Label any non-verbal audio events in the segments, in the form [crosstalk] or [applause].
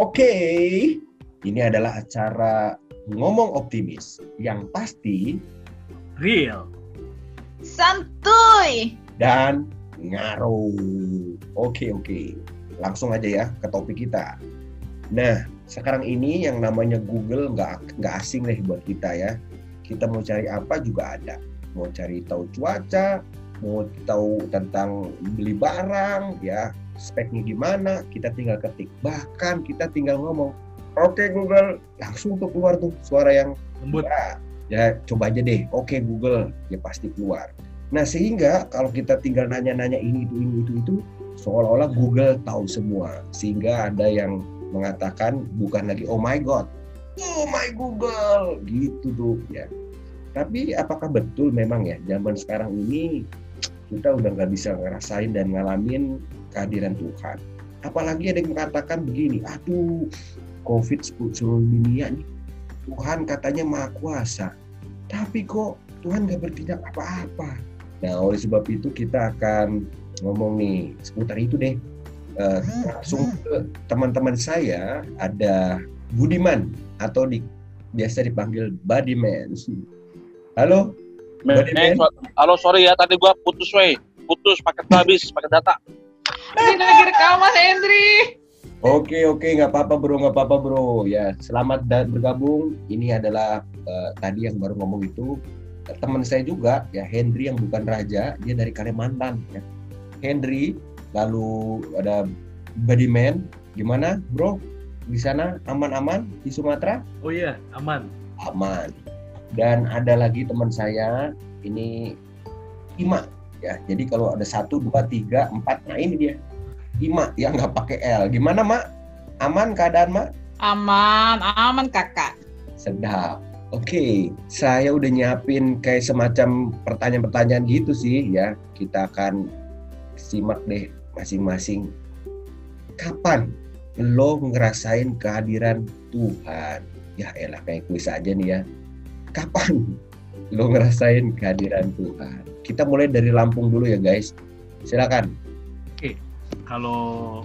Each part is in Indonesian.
Oke, ini adalah acara ngomong optimis yang pasti Real. Santuy. dan ngaruh. Oke oke, langsung aja ya ke topik kita. Nah, sekarang ini yang namanya Google nggak nggak asing deh buat kita ya. Kita mau cari apa juga ada. Mau cari tahu cuaca, mau tahu tentang beli barang, ya speknya gimana, kita tinggal ketik. Bahkan kita tinggal ngomong, oke Google, langsung tuh keluar tuh suara yang Lembut. ya, ya coba aja deh, oke Google, ya pasti keluar. Nah sehingga kalau kita tinggal nanya-nanya ini itu ini itu itu, seolah-olah Google tahu semua. Sehingga ada yang mengatakan bukan lagi oh my god, oh my Google, gitu tuh ya. Tapi apakah betul memang ya zaman sekarang ini kita udah nggak bisa ngerasain dan ngalamin kehadiran Tuhan. Apalagi ada yang mengatakan begini, aduh COVID seluruh dunia nih, Tuhan katanya maha kuasa, tapi kok Tuhan nggak bertindak apa-apa. Nah oleh sebab itu kita akan ngomong nih seputar itu deh. Eh, langsung ke teman-teman saya ada Budiman atau di, biasa dipanggil Budiman. Halo, Men, halo sorry ya tadi gua putus wey putus paket habis paket data Ini lagi rekam Mas Hendri. Oke oke nggak apa-apa bro nggak apa-apa bro. Ya selamat dan bergabung. Ini adalah eh, tadi yang baru ngomong itu eh, teman saya juga ya Henry yang bukan raja dia dari Kalimantan ya. Henry lalu ada Badiman gimana bro? Di sana aman-aman di Sumatera? Oh iya, aman. aman. Dan ada lagi teman saya ini Ima ya jadi kalau ada satu dua tiga empat nah ini dia. Ima yang nggak pakai L. Gimana mak? Aman keadaan mak? Aman, aman kakak. sedap. Oke saya udah nyiapin kayak semacam pertanyaan-pertanyaan gitu sih ya. Kita akan simak deh masing-masing. Kapan lo ngerasain kehadiran Tuhan? Ya elah kayak kuis aja nih ya. Kapan lo ngerasain kehadiran Tuhan kita mulai dari Lampung dulu ya guys silakan Kalau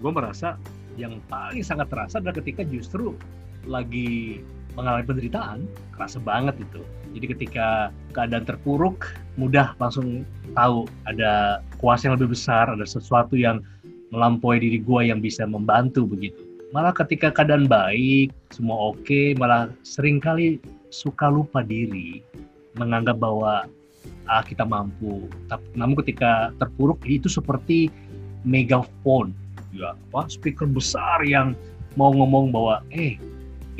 gue merasa yang paling sangat terasa adalah ketika justru lagi mengalami penderitaan, kerasa banget itu. Jadi ketika keadaan terpuruk, mudah langsung tahu ada kuasa yang lebih besar, ada sesuatu yang melampaui diri gue yang bisa membantu begitu. Malah ketika keadaan baik, semua oke, malah sering kali suka lupa diri, menganggap bahwa ah kita mampu. Tapi namun ketika terpuruk itu seperti megaphone, ya, wah speaker besar yang mau ngomong bahwa, eh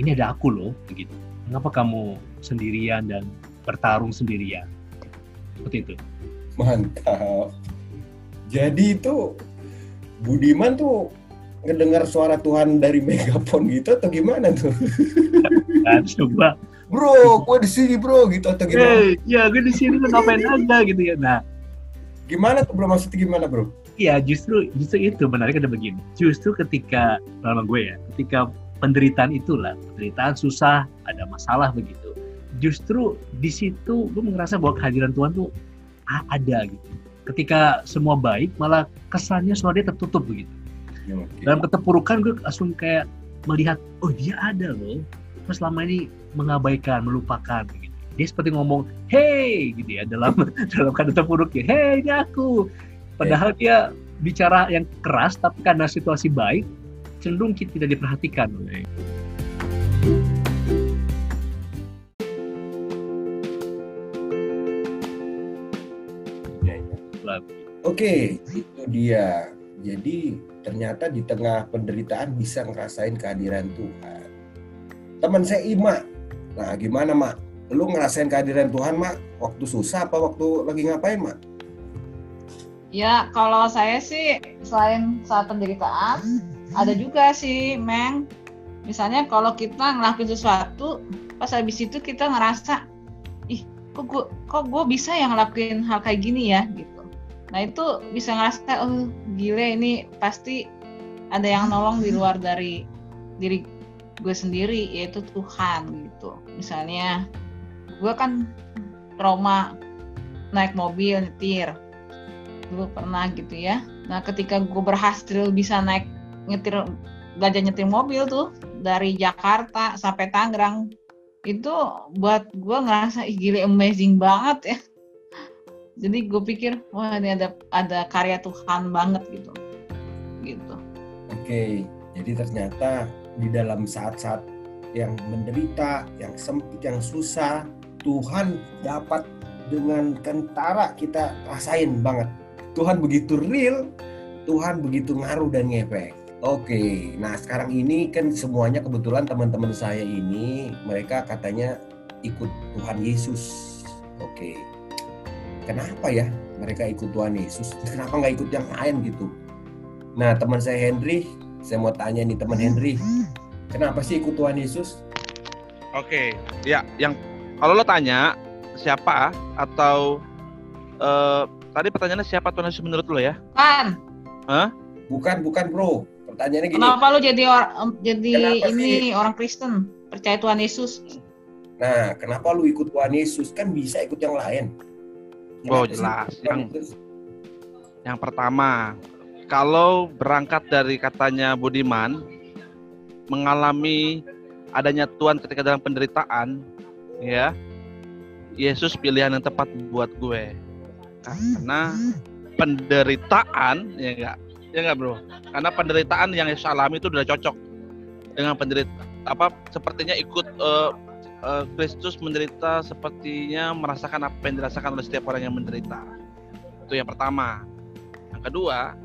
ini ada aku loh, begitu. Mengapa kamu sendirian dan bertarung sendirian? Seperti itu. mantap jadi itu Budiman tuh ngedengar suara Tuhan dari [laughs] megapon gitu atau gimana tuh Dan coba, bro gue di sini bro gitu atau gimana eh, ya gue di sini ngapain aja gitu ya. Nah, gimana tuh bro maksudnya gimana bro Iya, justru justru itu menariknya ada begini. Justru ketika pengalaman gue ya, ketika penderitaan itulah, penderitaan susah, ada masalah begitu. Justru di situ gue merasa bahwa kehadiran Tuhan tuh ada gitu. Ketika semua baik, malah kesannya suara dia tertutup begitu. Ya. Dalam keterpurukan gue langsung kayak melihat, oh dia ada loh. Terus selama ini mengabaikan, melupakan begitu. Dia seperti ngomong, hey gitu ya dalam [laughs] dalam keadaan terpuruk ya, hey ini aku. Padahal dia bicara yang keras, tapi karena situasi baik, cenderung kita tidak diperhatikan. Ya, ya. Oke, itu dia. Jadi ternyata di tengah penderitaan bisa ngerasain kehadiran Tuhan. Teman saya Ima. Nah, gimana, Mak? Lu ngerasain kehadiran Tuhan, Mak? Waktu susah apa waktu lagi ngapain, Mak? Ya, kalau saya sih selain saat penderitaan, ada juga sih, Meng. Misalnya kalau kita ngelakuin sesuatu, pas habis itu kita ngerasa, ih, kok gue, kok gue bisa yang ngelakuin hal kayak gini ya, gitu. Nah itu bisa ngerasa, oh gile ini pasti ada yang nolong di luar dari diri gue sendiri, yaitu Tuhan gitu. Misalnya, gue kan trauma naik mobil nyetir dulu pernah gitu ya. Nah ketika gue berhasil bisa naik nyetir belajar nyetir mobil tuh dari Jakarta sampai Tangerang itu buat gue ngerasa ih gile amazing banget ya jadi gue pikir wah ini ada ada karya Tuhan banget gitu gitu Oke, jadi ternyata di dalam saat-saat yang menderita, yang sempit, yang susah, Tuhan dapat dengan kentara kita rasain banget. Tuhan begitu real, Tuhan begitu ngaruh dan ngefek. Oke, nah sekarang ini kan semuanya kebetulan teman-teman saya ini mereka katanya ikut Tuhan Yesus. Oke, kenapa ya mereka ikut Tuhan Yesus? [laughs] Kenapa nggak ikut yang lain gitu? Nah teman saya Henry, saya mau tanya nih teman Henry, kenapa sih ikut Tuhan Yesus? Oke, ya yang kalau lo tanya siapa atau eh, tadi pertanyaannya siapa Tuhan Yesus menurut lo ya? kan Bukan, bukan bro. Pertanyaannya gini. kenapa lu jadi orang jadi Kenapa ini orang Kristen percaya Tuhan Yesus Nah, kenapa lu ikut Tuhan Yesus? Kan bisa ikut yang lain. Oh, Kenapa sih jelas. Yang- Yesus? Yang pertama, kalau berangkat dari katanya Budiman mengalami adanya Tuhan ketika dalam penderitaan, ya, Yesus pilihan yang tepat buat gue. Karena penderitaan, ya enggak, ya enggak bro. Karena penderitaan yang Yesus alami itu udah cocok dengan penderita apa sepertinya ikut eh, eh, Kristus menderita sepertinya merasakan apa yang dirasakan oleh setiap orang yang menderita. Itu yang pertama. Yang kedua,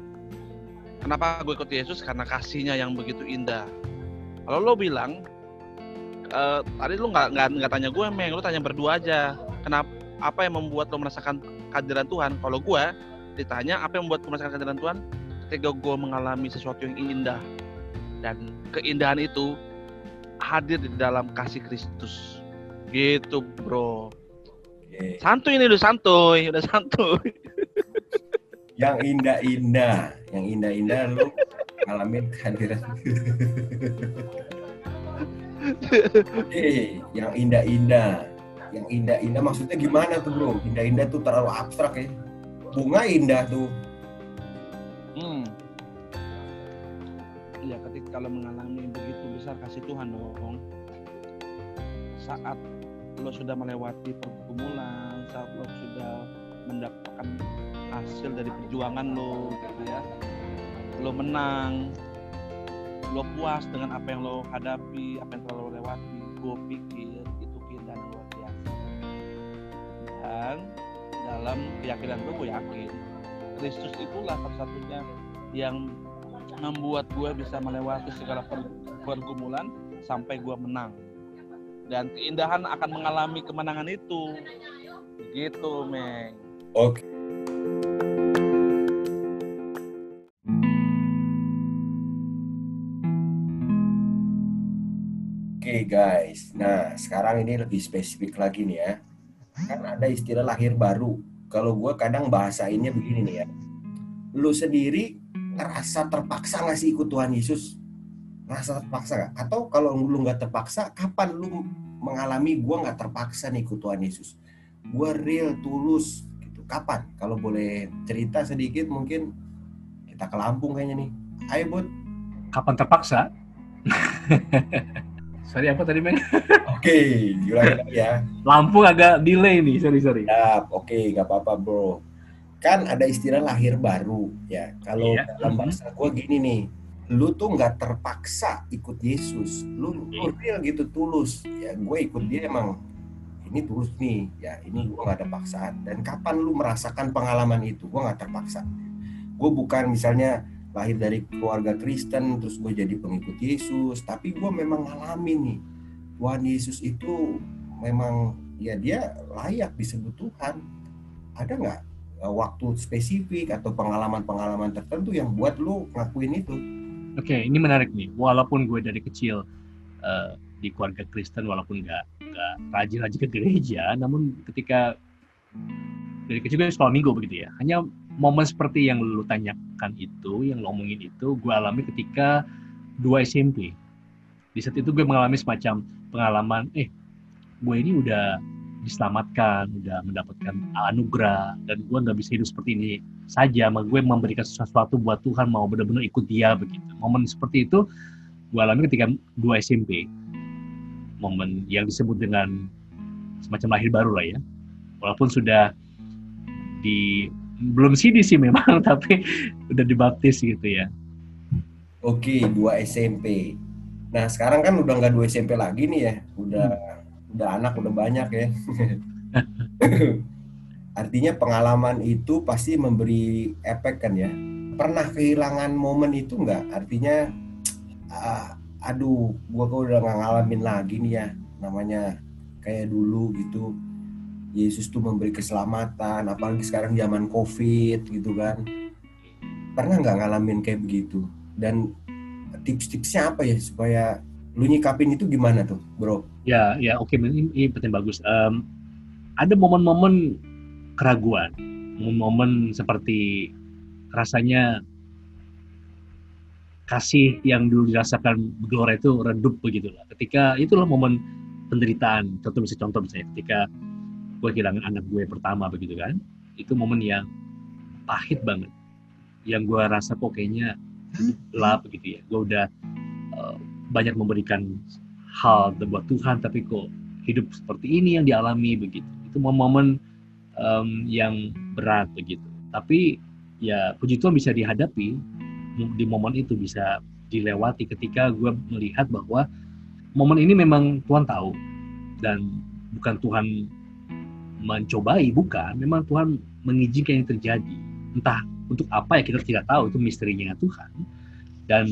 kenapa gue ikut Yesus? Karena kasihnya yang begitu indah. Kalau lo bilang, eh, tadi lo nggak nggak tanya gue, meng, lo tanya berdua aja. Kenapa? Apa yang membuat lo merasakan kehadiran Tuhan? Kalau gue ditanya apa yang membuat gue merasakan kehadiran Tuhan? Ketika gue mengalami sesuatu yang indah dan keindahan itu hadir di dalam kasih Kristus. Gitu, bro. Santuy ini udah santuy, udah santuy. Yang indah-indah, yang indah-indah lu ngalamin kehadiran. Oke, [laughs] yang indah-indah. Yang indah-indah maksudnya gimana tuh, Bro? Indah-indah tuh terlalu abstrak ya. Bunga indah tuh. Hmm. Ya, ketika kalau mengalami begitu besar kasih Tuhan dong. Saat lo sudah melewati pergumulan, saat lo sudah mendapatkan hasil dari perjuangan lo, gitu ya. Lo menang, lo puas dengan apa yang lo hadapi, apa yang telah lo lewati. Gue pikir itu keindahan luar biasa. Dan dalam keyakinan gue, gue yakin Kristus itulah satu-satunya yang membuat gue bisa melewati segala per- pergumulan sampai gue menang. Dan keindahan akan mengalami kemenangan itu. Gitu, Meng. Oke. Oke nah sekarang ini lebih spesifik lagi nih ya. Kan ada istilah lahir baru. Kalau gue kadang bahasainnya begini nih ya. Lu sendiri ngerasa terpaksa nggak sih ikut Tuhan Yesus? Ngerasa terpaksa nggak? Atau kalau lu nggak terpaksa, kapan lu mengalami gue nggak terpaksa nih ikut Tuhan Yesus? Gue real, tulus, gitu. Kapan? Kalau boleh cerita sedikit mungkin kita ke Lampung kayaknya nih. Ayo Bud. Kapan terpaksa? [laughs] sorry apa tadi men? [laughs] Oke, diulangi lagi ya. Lampung agak delay nih, sorry sorry. Siap, oke, nggak apa-apa bro. Kan ada istilah lahir baru ya. Kalau Iya. dalam bahasa gue gini nih, lu tuh nggak terpaksa ikut Yesus, lu, lu real gitu tulus. Ya gue ikut dia emang ini tulus nih, ya ini gue nggak ada paksaan. Dan kapan lu merasakan pengalaman itu? Gue nggak terpaksa. Gue bukan misalnya lahir dari keluarga Kristen terus gue jadi pengikut Yesus, tapi gue memang ngalamin nih Tuhan Yesus itu memang ya dia layak disebut Tuhan. Ada nggak eh, waktu spesifik atau pengalaman-pengalaman tertentu yang buat lu ngakuin itu? Oke, ini menarik nih. Walaupun gue dari kecil eh, di keluarga Kristen, walaupun nggak nggak rajin-rajin ke gereja, namun ketika dari kecil gue sekolah minggu begitu ya. Hanya momen seperti yang lu tanyakan itu, yang lo omongin itu, gue alami ketika dua SMP. Di saat itu gue mengalami semacam pengalaman, eh, gue ini udah diselamatkan, udah mendapatkan anugerah, dan gue nggak bisa hidup seperti ini saja, gue memberikan sesuatu buat Tuhan, mau benar-benar ikut dia begitu. Momen seperti itu gue alami ketika dua SMP momen yang disebut dengan semacam lahir baru lah ya walaupun sudah di belum sini sih memang [laughs] tapi udah dibaptis gitu ya Oke, dua SMP. Nah, sekarang kan udah nggak dua SMP lagi nih ya. Udah udah anak udah banyak ya. [laughs] Artinya pengalaman itu pasti memberi efek kan ya. Pernah kehilangan momen itu nggak? Artinya, ah, aduh, gua kok udah nggak ngalamin lagi nih ya. Namanya kayak dulu gitu. Yesus tuh memberi keselamatan, apalagi sekarang zaman COVID gitu kan. Pernah nggak ngalamin kayak begitu? Dan tips-tipsnya apa ya supaya lu nyikapin itu gimana tuh, bro? Ya, ya oke ini, ini penting bagus. Um, ada momen-momen keraguan, momen-momen seperti rasanya kasih yang dulu dirasakan gelora itu redup begitu lah. Ketika itulah momen penderitaan. Contoh misalnya contoh misalnya ketika gue kehilangan anak gue pertama begitu kan, itu momen yang pahit banget. Yang gue rasa kok kayaknya gelap begitu ya. Gue udah uh, banyak memberikan hal buat Tuhan, tapi kok hidup seperti ini yang dialami begitu. Itu momen-momen um, yang berat begitu. Tapi ya puji Tuhan bisa dihadapi di momen itu bisa dilewati ketika gue melihat bahwa momen ini memang Tuhan tahu dan bukan Tuhan mencobai bukan. Memang Tuhan mengizinkan yang terjadi. Entah untuk apa ya kita tidak tahu. Itu misterinya Tuhan. Dan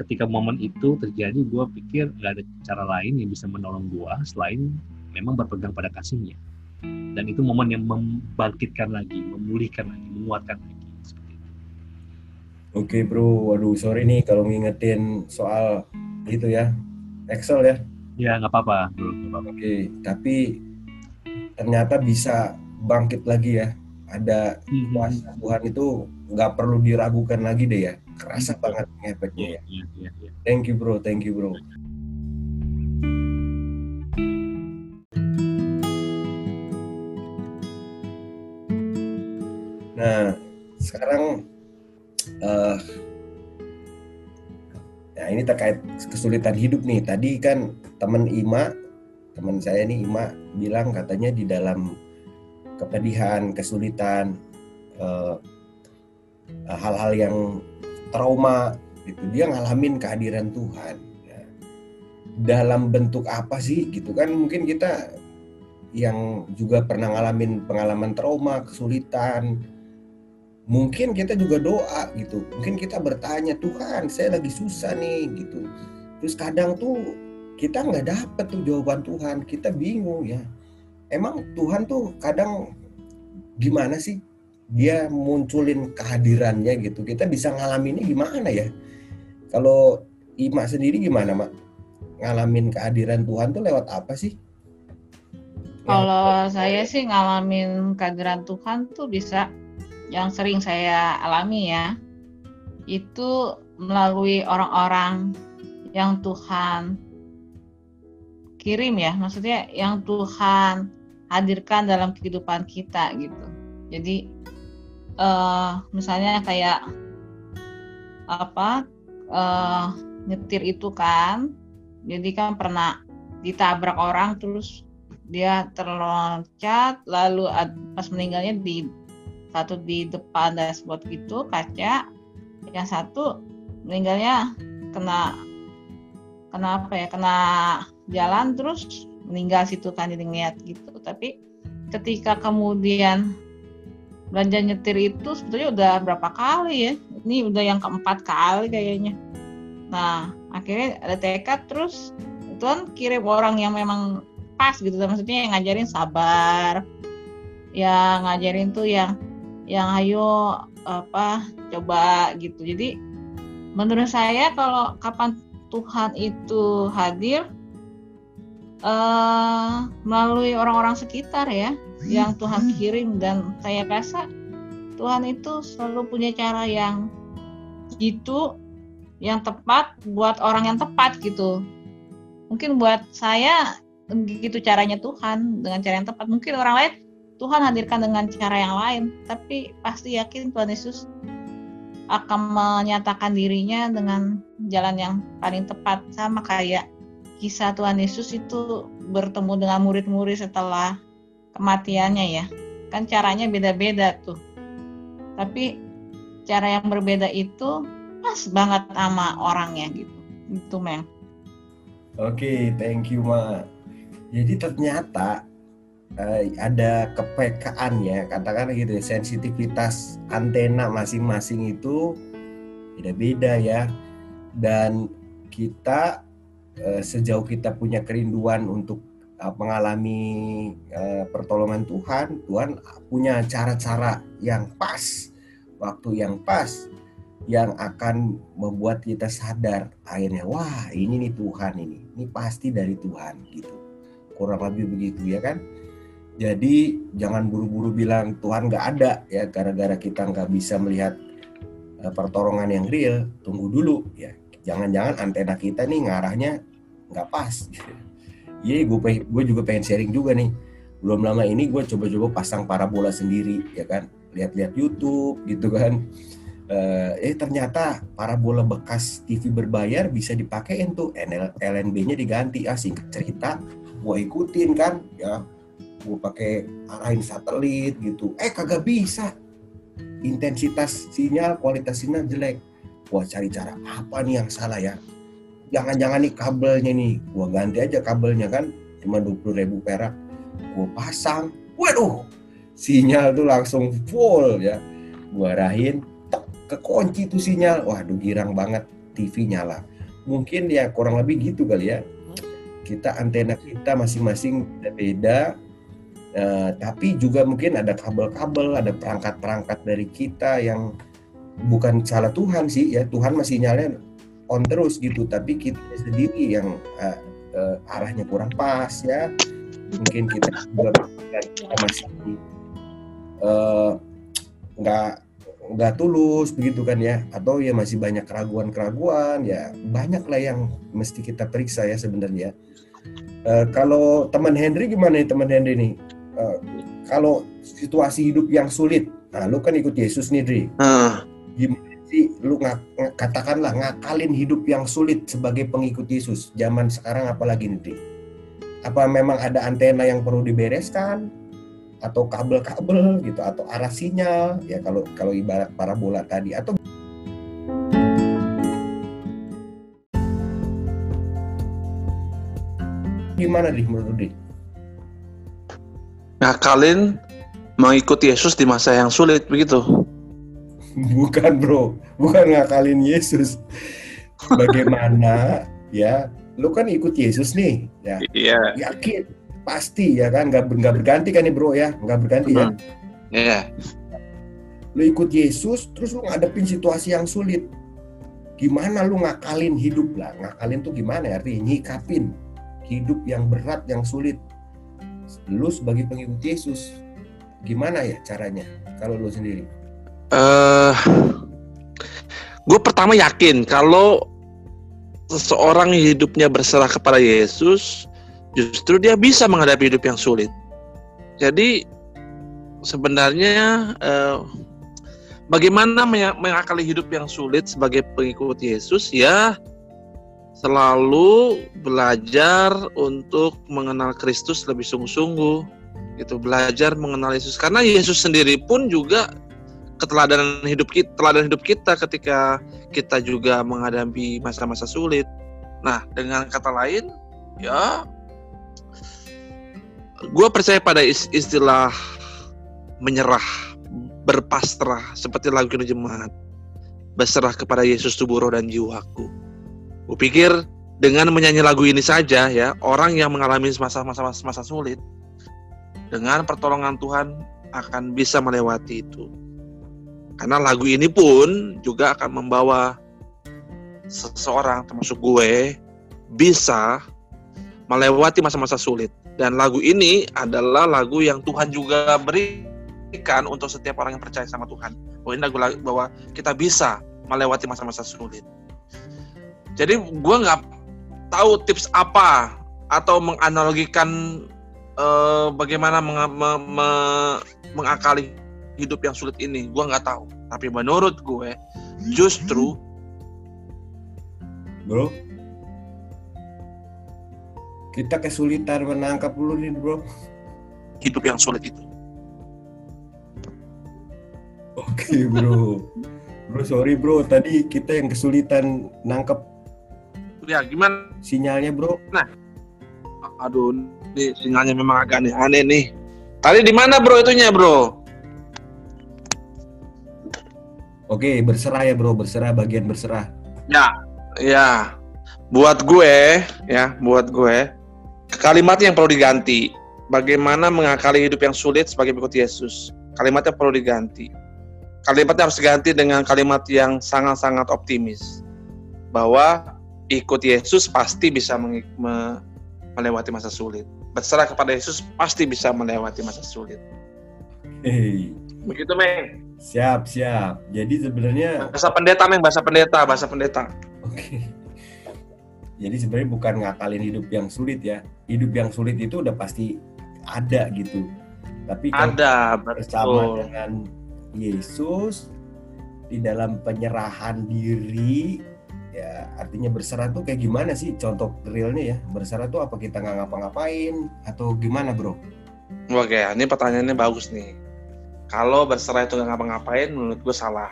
ketika momen itu terjadi gue pikir nggak ada cara lain yang bisa menolong gue selain memang berpegang pada kasihnya. Dan itu momen yang membangkitkan lagi memulihkan lagi menguatkan lagi. Seperti itu. Oke bro, waduh sorry nih kalau ngingetin soal itu ya, Excel ya. ya nggak apa-apa bro. Nggak apa-apa. Oke, tapi ternyata bisa bangkit lagi ya. Ada Hmm. kuasa Tuhan itu nggak perlu diragukan lagi deh ya. Kerasa banget efeknya ya. Iya, iya, iya. Thank you bro, thank you bro. Nah, sekarang eh nah ini terkait kesulitan hidup nih. Tadi kan teman Ima, teman saya nih Ima bilang katanya di dalam kepedihan, kesulitan, eh, hal-hal yang trauma gitu dia ngalamin kehadiran Tuhan ya. dalam bentuk apa sih gitu kan mungkin kita yang juga pernah ngalamin pengalaman trauma kesulitan mungkin kita juga doa gitu mungkin kita bertanya Tuhan saya lagi susah nih gitu terus kadang tuh kita nggak dapet tuh jawaban Tuhan kita bingung ya emang Tuhan tuh kadang gimana sih dia munculin kehadirannya gitu. Kita bisa ngalaminnya gimana ya? Kalau Ima sendiri gimana, Mak? Ngalamin kehadiran Tuhan tuh lewat apa sih? Kalau saya sih ngalamin kehadiran Tuhan tuh bisa yang sering saya alami ya. Itu melalui orang-orang yang Tuhan kirim ya, maksudnya yang Tuhan hadirkan dalam kehidupan kita gitu. Jadi eh misalnya kayak apa eh nyetir itu kan, jadi kan pernah ditabrak orang terus dia terloncat lalu pas meninggalnya di satu di depan dashboard gitu kaca. Yang satu meninggalnya kena kena apa ya kena jalan terus meninggal situ kan jadi ngeliat gitu. Tapi ketika kemudian belanja nyetir itu sebetulnya udah berapa kali ya? Ini udah yang keempat kali kayaknya. Nah akhirnya ada tekad terus Tuhan kirim orang yang memang pas gitu. Maksudnya yang ngajarin sabar yang ngajarin tuh yang yang ayo apa coba gitu. Jadi menurut saya kalau kapan Tuhan itu hadir eh melalui orang-orang sekitar ya yang Tuhan kirim. Dan saya rasa Tuhan itu selalu punya cara yang itu yang tepat buat orang yang tepat gitu. Mungkin buat saya gitu caranya Tuhan dengan cara yang tepat. Mungkin orang lain Tuhan hadirkan dengan cara yang lain. Tapi pasti yakin Tuhan Yesus akan menyatakan dirinya dengan jalan yang paling tepat. Sama kayak kisah Tuhan Yesus itu bertemu dengan murid-murid setelah kematiannya ya. Kan caranya beda-beda tuh. Tapi cara yang berbeda itu pas banget sama orangnya gitu. Itu meng. Oke okay, thank you ma. Jadi ternyata uh, ada kepekaan ya. Katakan gitu ya sensitivitas antena masing-masing itu beda-beda ya. Dan kita uh, sejauh kita punya kerinduan untuk uh, mengalami uh, pertolongan Tuhan Tuhan punya cara-cara yang pas waktu yang pas yang akan membuat kita sadar akhirnya wah ini nih Tuhan ini ini pasti dari Tuhan gitu kurang lebih begitu ya kan jadi jangan buru-buru bilang Tuhan nggak ada ya gara-gara kita nggak bisa melihat pertolongan yang real. Tunggu dulu ya. Jangan-jangan antena kita nih ngarahnya nggak pas. Iya, gue gue juga pengen sharing juga nih. Belum lama ini gue coba-coba pasang parabola sendiri ya kan. Lihat-lihat YouTube gitu kan. Uh, eh ternyata parabola bekas TV berbayar bisa dipakein tuh LNB-nya diganti ah cerita gue ikutin kan ya gue pakai arahin satelit gitu eh kagak bisa intensitas sinyal kualitas sinyal jelek gua cari cara apa nih yang salah ya? Jangan-jangan nih kabelnya nih gua ganti aja kabelnya kan cuma 20 ribu perak. Gua pasang waduh sinyal tuh langsung full ya. Gua arahin tek kekunci tuh sinyal. Waduh girang banget TV nyala. Mungkin ya kurang lebih gitu kali ya. Kita antena kita masing-masing beda Uh, tapi juga mungkin ada kabel-kabel, ada perangkat-perangkat dari kita yang bukan salah Tuhan sih ya Tuhan masih nyalain on terus gitu, tapi kita sendiri yang uh, uh, arahnya kurang pas ya. Mungkin kita juga kita masih nggak uh, nggak tulus begitu kan ya, atau ya masih banyak keraguan-keraguan ya banyak lah yang mesti kita periksa ya sebenarnya. Uh, kalau teman Henry gimana nih teman Henry nih? uh, kalau situasi hidup yang sulit, nah lu kan ikut Yesus nih, Dri. Uh. Gimana sih lu ngak, katakanlah ngakalin hidup yang sulit sebagai pengikut Yesus zaman sekarang apalagi Dri? Apa memang ada antena yang perlu dibereskan atau kabel-kabel gitu atau arah sinyal ya kalau kalau ibarat parabola tadi atau gimana nih menurut Dri? ngakalin mengikuti Yesus di masa yang sulit begitu? [laughs] Bukan bro, bukan ngakalin Yesus. Bagaimana ya? Lu kan ikut Yesus nih, ya? Iya. Yakin, pasti ya kan? Gak, nggak berganti kan nih bro ya? Gak berganti ya? Iya. Lu ikut Yesus, terus lu ngadepin situasi yang sulit. Gimana lu ngakalin hidup lah? Ngakalin tuh gimana ya? Artinya nyikapin hidup yang berat, yang sulit lu sebagai pengikut Yesus gimana ya caranya kalau lu sendiri? Uh, gue pertama yakin kalau seseorang hidupnya berserah kepada Yesus, justru dia bisa menghadapi hidup yang sulit. Jadi sebenarnya uh, bagaimana mengakali hidup yang sulit sebagai pengikut Yesus? Ya selalu belajar untuk mengenal Kristus lebih sungguh-sungguh. Gitu belajar mengenal Yesus. Karena Yesus sendiri pun juga keteladanan hidup kita teladan hidup kita ketika kita juga menghadapi masa-masa sulit. Nah dengan kata lain ya gue percaya pada istilah menyerah berpasrah seperti lagu jemaat. Berserah kepada Yesus tubuh roh dan jiwaku. Gue pikir dengan menyanyi lagu ini saja ya, orang yang mengalami masa-masa masa sulit dengan pertolongan Tuhan akan bisa melewati itu. Karena lagu ini pun juga akan membawa seseorang termasuk gue bisa melewati masa-masa sulit. Dan lagu ini adalah lagu yang Tuhan juga berikan untuk setiap orang yang percaya sama Tuhan. Bahwa ini lagu bahwa kita bisa melewati masa-masa sulit. Jadi gue nggak tahu tips apa atau menganalogikan uh, bagaimana meng me me mengakali hidup yang sulit ini. Gue nggak tahu. Tapi menurut gue justru bro kita kesulitan menangkap lu nih bro hidup yang sulit itu. oke bro bro sorry bro tadi kita yang kesulitan nangkep Ya gimana? sinyalnya bro Aduh, ini sinyalnya memang agak aneh-aneh nih. Tadi di mana bro itunya bro? Oke berserah ya bro berserah bagian berserah Ya, buat gue ya, buat gue kalimatnya yang perlu diganti. Bagaimana mengakali hidup yang sulit sebagai pengikut Yesus? Kalimatnya perlu diganti. Kalimatnya harus diganti dengan kalimat yang sangat-sangat optimis bahwa ikut Yesus pasti bisa me- melewati masa sulit. Berserah kepada Yesus pasti bisa melewati masa sulit. Hei, Begitu, Meng. Siap siap jadi sebenarnya Bahasa pendeta, Meng. Bahasa pendeta, bahasa pendeta. Oke. Jadi sebenarnya bukan ngakalin hidup yang sulit ya. Hidup yang sulit itu udah pasti ada gitu. Tapi kalau Ada, bersama betul. dengan Yesus di dalam penyerahan diri ya artinya berserah tuh kayak gimana sih contoh realnya ya berserah tuh apa kita nggak ngapa-ngapain atau gimana bro Oke, ini pertanyaannya bagus nih. Kalau berserah itu nggak ngapa-ngapain, menurut gue salah.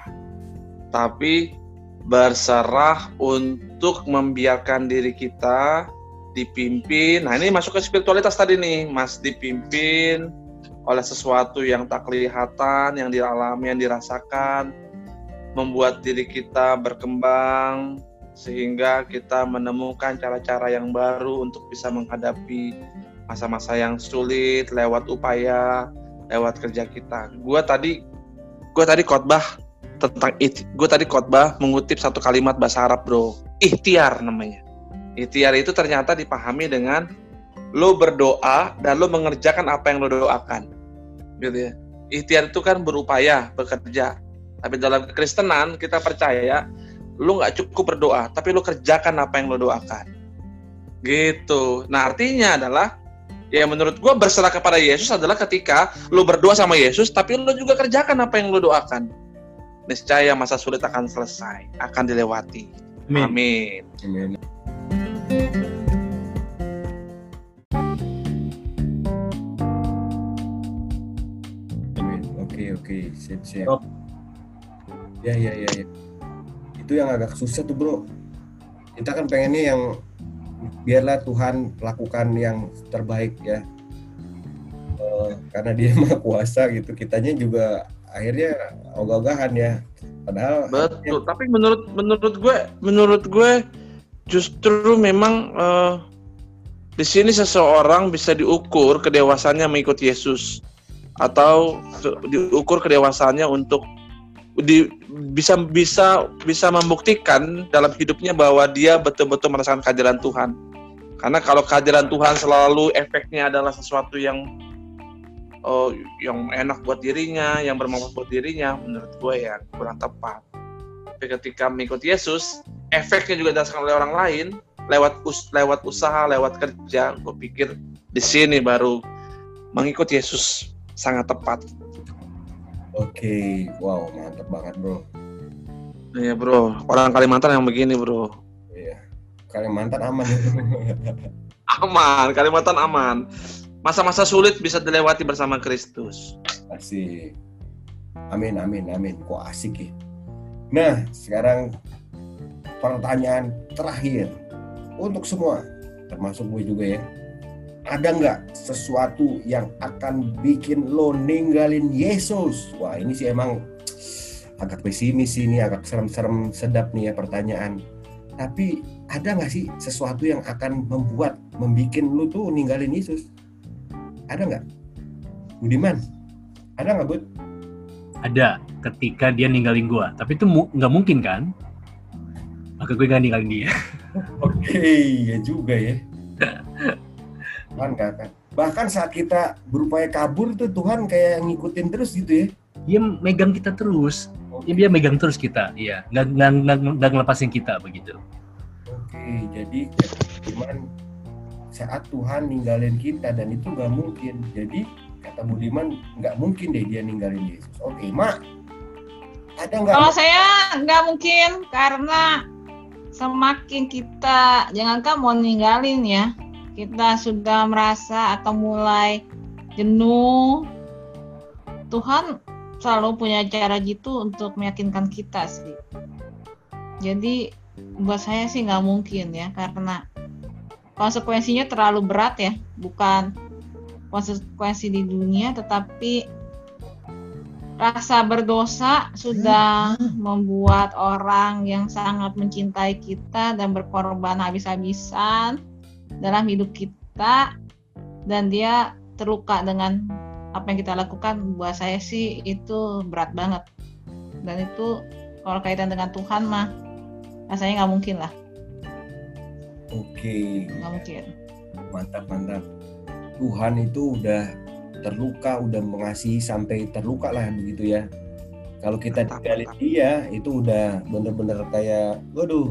Tapi berserah untuk membiarkan diri kita dipimpin. Nah ini masuk ke spiritualitas tadi nih, Mas dipimpin oleh sesuatu yang tak kelihatan, yang dialami, yang dirasakan, membuat diri kita berkembang sehingga kita menemukan cara-cara yang baru untuk bisa menghadapi masa-masa yang sulit lewat upaya lewat kerja kita. Gua tadi gua tadi khotbah tentang gue tadi khotbah mengutip satu kalimat bahasa Arab bro, ikhtiar namanya. Ikhtiar itu ternyata dipahami dengan lo berdoa dan lo mengerjakan apa yang lo doakan, gitu ya. Ikhtiar itu kan berupaya, bekerja. Tapi dalam kekristenan kita percaya lo nggak cukup berdoa, tapi lo kerjakan apa yang lo doakan. Gitu. Nah artinya adalah ya menurut gua berserah kepada Yesus adalah ketika lu berdoa sama Yesus tapi lu juga kerjakan apa yang lu doakan niscaya masa sulit akan selesai akan dilewati Amin. amin Amin. Oke oke siap. Ya ya ya ya. Itu yang agak susah tuh bro. Kita kan pengennya yang biarlah Tuhan lakukan yang terbaik ya. Eh, karena Dia [laughs] maha kuasa gitu. Kitanya juga akhirnya ogah-ogahan ya. Padahal betul tapi menurut menurut gue menurut gue justru memang eh, di sini seseorang bisa diukur kedewasannya mengikut Yesus atau diukur kedewasannya untuk di, bisa bisa bisa membuktikan dalam hidupnya bahwa dia betul-betul merasakan kehadiran Tuhan. Karena kalau kehadiran Tuhan selalu efeknya adalah sesuatu yang oh, yang enak buat dirinya, yang bermanfaat buat dirinya, menurut gue ya kurang tepat. Tapi ketika mengikut Yesus, efeknya juga dirasakan oleh orang lain lewat us lewat usaha, lewat kerja. Gue pikir di sini baru mengikut Yesus sangat tepat. Oke, wow mantap banget bro. Iya bro, orang Kalimantan yang begini bro. Iya, Kalimantan aman. [laughs] Aman, Kalimantan aman. Masa-masa sulit bisa dilewati bersama Kristus. Asik. Amin, amin, amin. Kok asik ya. Nah, sekarang pertanyaan terakhir untuk semua, termasuk gue juga ya. Ada nggak sesuatu yang akan bikin lo ninggalin Yesus? Wah, ini sih emang agak pesimis ini, agak serem-serem sedap nih ya pertanyaan. Tapi ada nggak sih sesuatu yang akan membuat, membuat lo tuh ninggalin Yesus? Ada nggak? Budiman, ada nggak Bud? Ada ketika dia ninggalin gua, tapi itu mu- nggak mungkin kan? Maka gue nggak ninggalin dia. [laughs] Oke, ya juga ya. [laughs] Tuhan nggak akan. Bahkan saat kita berupaya kabur tuh Tuhan kayak ngikutin terus gitu ya. Dia megang kita terus. Ya, dia megang terus kita, iya. Nggak, nggak, nggak, nggak ngelepasin kita begitu. Oke, jadi cuman saat Tuhan ninggalin kita dan itu nggak mungkin. Jadi kata Budiman nggak mungkin deh dia ninggalin Yesus. Oke, Mak. Ada nggak? Kalau saya nggak mungkin karena semakin kita jangankan mau ninggalin ya, kita sudah merasa atau mulai jenuh, Tuhan selalu punya cara gitu untuk meyakinkan kita sih. Jadi buat saya sih nggak mungkin ya karena konsekuensinya terlalu berat ya, bukan konsekuensi di dunia tetapi rasa berdosa sudah membuat orang yang sangat mencintai kita dan berkorban habis-habisan dalam hidup kita dan dia terluka dengan apa yang kita lakukan buat saya sih itu berat banget. Dan itu kalau kaitan dengan Tuhan mah rasanya nggak mungkin lah. Oke, nggak mungkin. Mantap mantap. Tuhan itu udah terluka, udah mengasihi sampai terluka lah begitu ya. Kalau kita tinggalin dia, itu udah bener-bener kayak, waduh,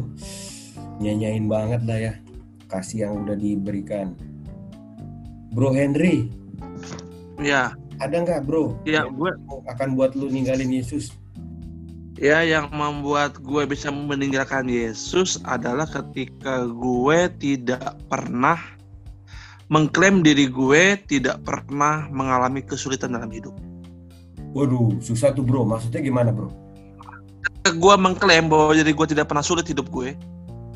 nyanyain banget lah ya kasih yang udah diberikan. Bro Henry, Ya, ada nggak bro? ya yang gue akan buat lu ninggalin Yesus? ya yang membuat gue bisa meninggalkan Yesus adalah ketika gue tidak pernah mengklaim diri gue tidak pernah mengalami kesulitan dalam hidup. Waduh, susah tuh bro. Maksudnya gimana bro? Ketika gue mengklaim bahwa diri gue tidak pernah sulit hidup gue,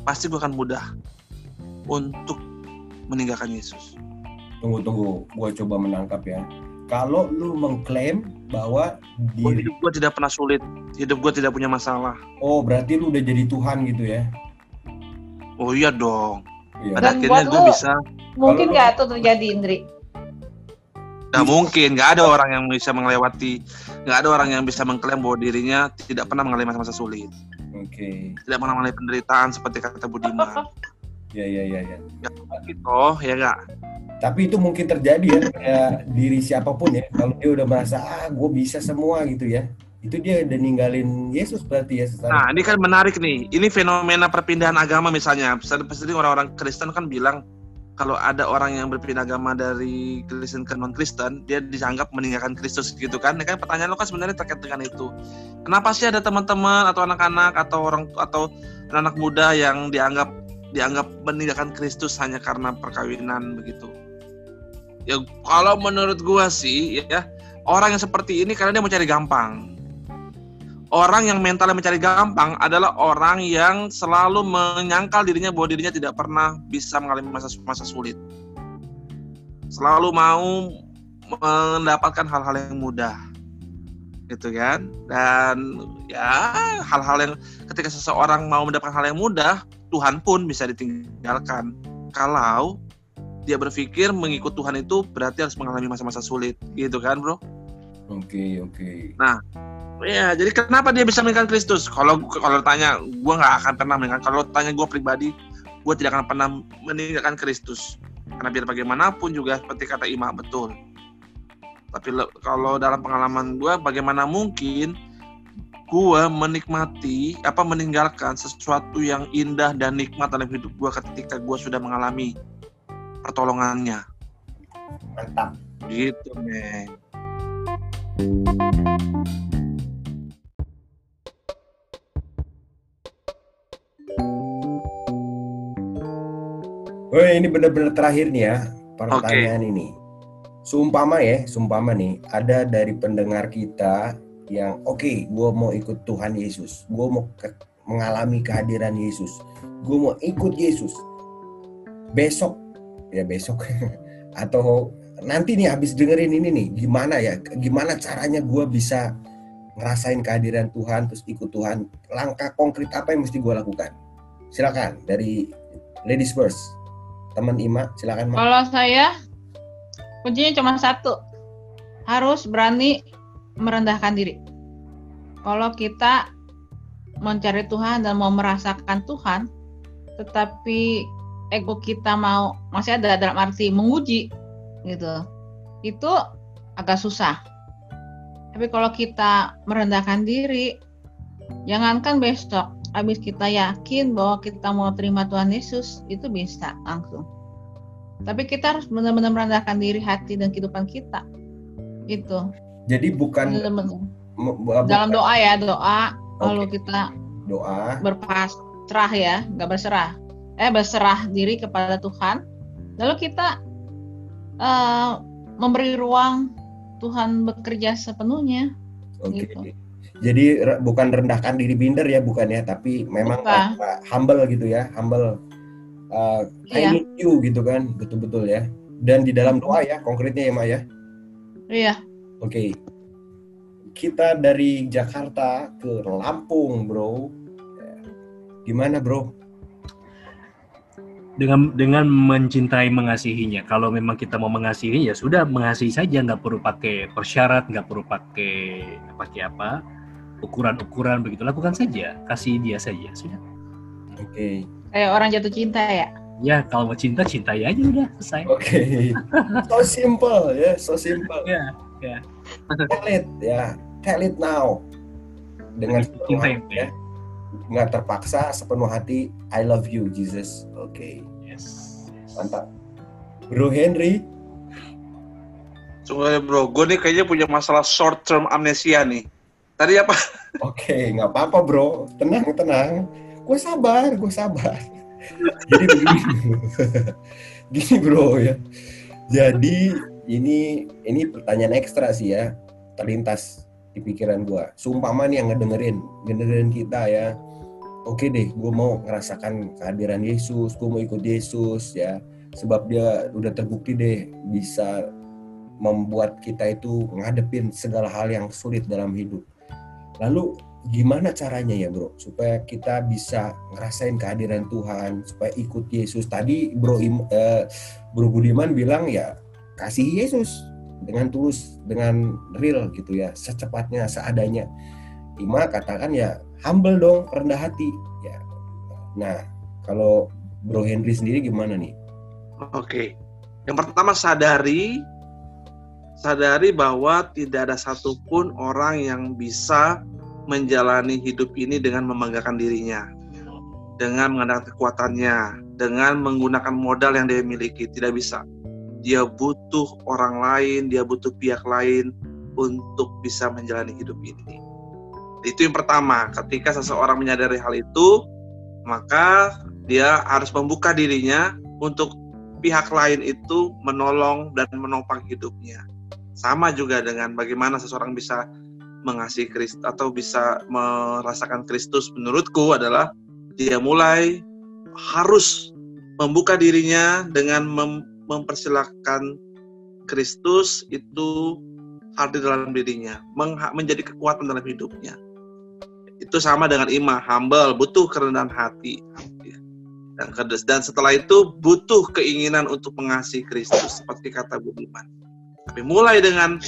pasti gue akan mudah untuk meninggalkan Yesus. Tunggu tunggu, gua coba menangkap ya. Kalau lu mengklaim bahwa Gua- diri, Hidup gue tidak pernah sulit, hidup gue tidak punya masalah. oh berarti lu udah jadi Tuhan gitu ya? Oh iya dong. Iya. Pada Dan akhirnya gue lu- bisa mungkin lu- nggak itu terjadi Indri Gak mungkin, gak ada orang yang bisa melewati, gak ada orang yang bisa mengklaim bahwa dirinya tidak pernah mengalami masa-masa sulit, Oke, tidak pernah mengalami penderitaan seperti kata Budiman. [laughs] ya ya ya ya. gitu, ya gak? Tapi itu mungkin terjadi ya kayak diri siapa pun ya. Kalau dia udah merasa ah gue bisa semua gitu ya, itu dia udah ninggalin Yesus berarti ya secara. Nah, ini kan menarik nih. Ini fenomena perpindahan agama misalnya. Sering orang-orang Kristen kan bilang kalau ada orang yang berpindah agama dari Kristen ke non Kristen, dia dianggap meninggalkan Kristus gitu kan. Ini kan pertanyaan lo kan sebenarnya terkait dengan itu. Kenapa sih ada teman-teman atau anak-anak atau orang atau anak muda yang dianggap dianggap meninggalkan Kristus hanya karena perkawinan begitu? Ya kalau menurut gua sih ya orang yang seperti ini karena dia mau cari gampang orang yang mentalnya mencari gampang adalah orang yang selalu menyangkal dirinya bahwa dirinya tidak pernah bisa mengalami masa-masa sulit. Selalu mau mendapatkan hal-hal yang mudah. Gitu kan? Dan ya hal-hal yang ketika seseorang mau mendapatkan hal yang mudah, Tuhan pun bisa ditinggalkan. Kalau dia berpikir mengikut Tuhan itu berarti harus mengalami masa-masa sulit, gitu kan, Bro? Oke oke. Ya, jadi kenapa dia bisa meninggalkan Kristus? Kalau kalau tanya, gue nggak akan pernah meninggalkan. Kalau tanya gue pribadi, gue tidak akan pernah meninggalkan Kristus. Karena biar bagaimanapun juga seperti kata Ima betul. Tapi kalau dalam pengalaman gue, bagaimana mungkin gue menikmati apa meninggalkan sesuatu yang indah dan nikmat dalam hidup gue ketika gue sudah mengalami pertolongannya. Mantap. Gitu, men. Woi ini bener-bener terakhir nih ya pertanyaan ini. Sumpama ya, sumpama nih ada dari pendengar kita yang oke, gue mau ikut Tuhan Yesus, gue mau ke- mengalami kehadiran Yesus, gue mau ikut Yesus. Besok, ya besok [laughs] atau nanti nih habis dengerin ini nih, gimana ya, gimana caranya gue bisa ngerasain kehadiran Tuhan terus ikut Tuhan. Langkah konkret apa yang mesti gue lakukan? Silakan dari ladies first teman Ima silakan. Kalau saya kuncinya cuma satu, harus berani merendahkan diri. Kalau kita mencari Tuhan dan mau merasakan Tuhan, tetapi ego kita mau masih ada dalam arti menguji, gitu, itu agak susah. Tapi kalau kita merendahkan diri, jangankan besok, habis kita yakin bahwa kita mau terima Tuhan Yesus, itu bisa langsung. Tapi kita harus benar-benar merendahkan diri, hati dan kehidupan kita. Itu. jadi bukan dalam doa ya doa lalu Oke. kita doa. berpasrah ya nggak berserah eh berserah diri kepada Tuhan lalu kita eh, memberi ruang Tuhan bekerja sepenuhnya Oke. gitu. Jadi re- bukan rendahkan diri binder ya, bukan ya, tapi memang uh, humble gitu ya, humble. Uh, I Iya. need you gitu kan, betul-betul ya. Dan di dalam doa ya, konkretnya ya, Mak ya. iya Oke. Kita dari Jakarta ke Lampung, bro. Gimana, bro? dengan dengan mencintai mengasihinya. Kalau memang kita mau mengasihi ya sudah mengasihi saja, nggak perlu pakai persyarat, nggak perlu pakai pakai apa ukuran-ukuran begitu. Lakukan saja, kasih dia saja sudah. Oke. kayak orang jatuh cinta ya Ya kalau mau cinta cintai aja udah selesai. Oke. so simple ya, so simple. Ya, Tell it ya, tell it now. Dengan sepenuh hati ya. Nggak terpaksa, sepenuh hati. I love you, Jesus. Oke. yes. yes. Mantap. Bro Henry, Sungguh bro, gue nih kayaknya punya masalah short term amnesia nih. Tadi apa? [laughs] oke, nggak apa-apa bro, tenang tenang. Gue sabar, gue sabar. [laughs] Jadi begini, [laughs] gini bro ya. Jadi ini ini pertanyaan ekstra sih ya, terlintas di pikiran gue. Sumpama nih yang ngedengerin, ngedengerin kita ya. Oke deh, gue mau ngerasakan kehadiran Yesus, gue mau ikut Yesus ya. Sebab dia udah terbukti deh bisa membuat kita itu ngadepin segala hal yang sulit dalam hidup. Lalu gimana caranya ya bro supaya kita bisa ngerasain kehadiran Tuhan supaya ikut Yesus tadi bro eh, bro Budiman bilang ya kasih Yesus dengan tulus dengan real gitu ya secepatnya seadanya Ima katakan ya humble dong rendah hati ya nah kalau bro Henry sendiri gimana nih Oke. Yang pertama sadari sadari bahwa tidak ada satupun orang yang bisa menjalani hidup ini dengan membanggakan dirinya. Dengan mengandalkan kekuatannya, dengan menggunakan modal yang dia miliki, tidak bisa. Dia butuh orang lain, dia butuh pihak lain untuk bisa menjalani hidup ini. Itu yang pertama, ketika seseorang menyadari hal itu, maka dia harus membuka dirinya untuk pihak lain itu menolong dan menopang hidupnya. Sama juga dengan bagaimana seseorang bisa mengasihi Kristus atau bisa merasakan Kristus menurutku adalah dia mulai harus membuka dirinya dengan mem- mempersilahkan Kristus itu hadir dalam dirinya, menjadi kekuatan dalam hidupnya. Itu sama dengan imah, humble, butuh kerendahan hati. Dan, dan setelah itu butuh keinginan untuk mengasihi Kristus seperti kata Budiman. Tapi mulai dengan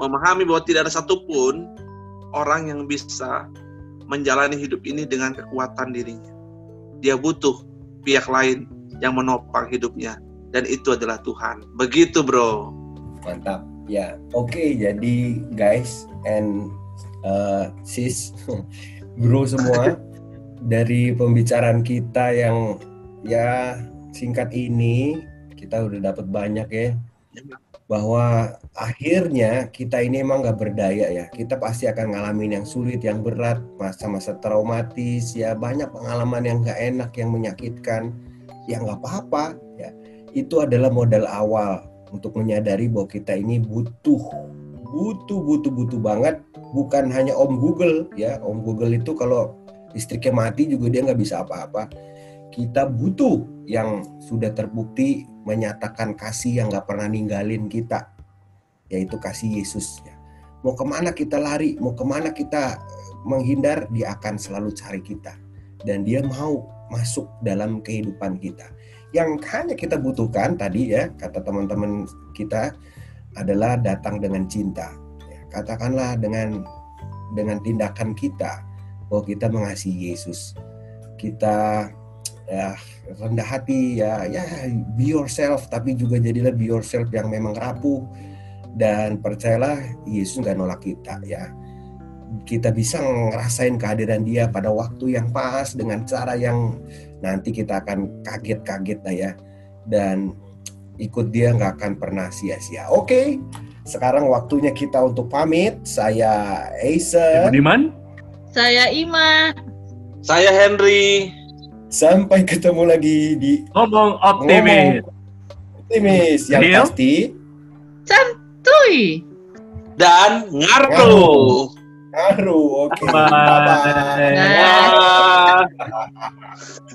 memahami bahwa tidak ada satupun orang yang bisa menjalani hidup ini dengan kekuatan dirinya. Dia butuh pihak lain yang menopang hidupnya dan itu adalah Tuhan. Begitu, Bro. Mantap. Ya, oke. jadi guys and uh, sis, [laughs] bro semua, [laughs] dari pembicaraan kita yang ya singkat ini, kita udah dapat banyak ya. Bahwa akhirnya kita ini emang nggak berdaya ya. Kita pasti akan ngalamin yang sulit, yang berat, masa-masa traumatis, ya banyak pengalaman yang nggak enak, yang menyakitkan. Ya nggak apa-apa. Ya, itu adalah modal awal untuk menyadari bahwa kita ini butuh butuh butuh butuh banget. Bukan hanya Om Google ya. Om Google itu kalau listriknya mati juga dia nggak bisa apa-apa. Kita butuh yang sudah terbukti menyatakan kasih yang nggak pernah ninggalin kita yaitu kasih Yesus ya. Mau ke mana kita lari? Mau ke mana kita menghindar? Dia akan selalu cari kita. Dan dia mau masuk dalam kehidupan kita yang hanya kita butuhkan tadi ya kata teman-teman kita adalah datang dengan cinta. Ya, katakanlah dengan dengan tindakan kita bahwa kita mengasihi Yesus. Kita ya rendah hati ya ya be yourself tapi juga jadilah be yourself yang memang rapuh. Dan percayalah Yesus nggak nolak kita ya. Kita bisa ngerasain kehadiran dia pada waktu yang pas dengan cara yang nanti kita akan kaget-kaget lah ya dan ikut dia nggak akan pernah sia-sia. Oke, sekarang waktunya kita untuk pamit. Saya Ya, Eisen. Budiman, Saya Ima. Saya Henry. Sampai ketemu lagi di ngomong optimis. Optimis yang Deal? pasti. Tui. Dan ngaruh. Haru, oke. Bye. Bye-bye. Bye. Dah.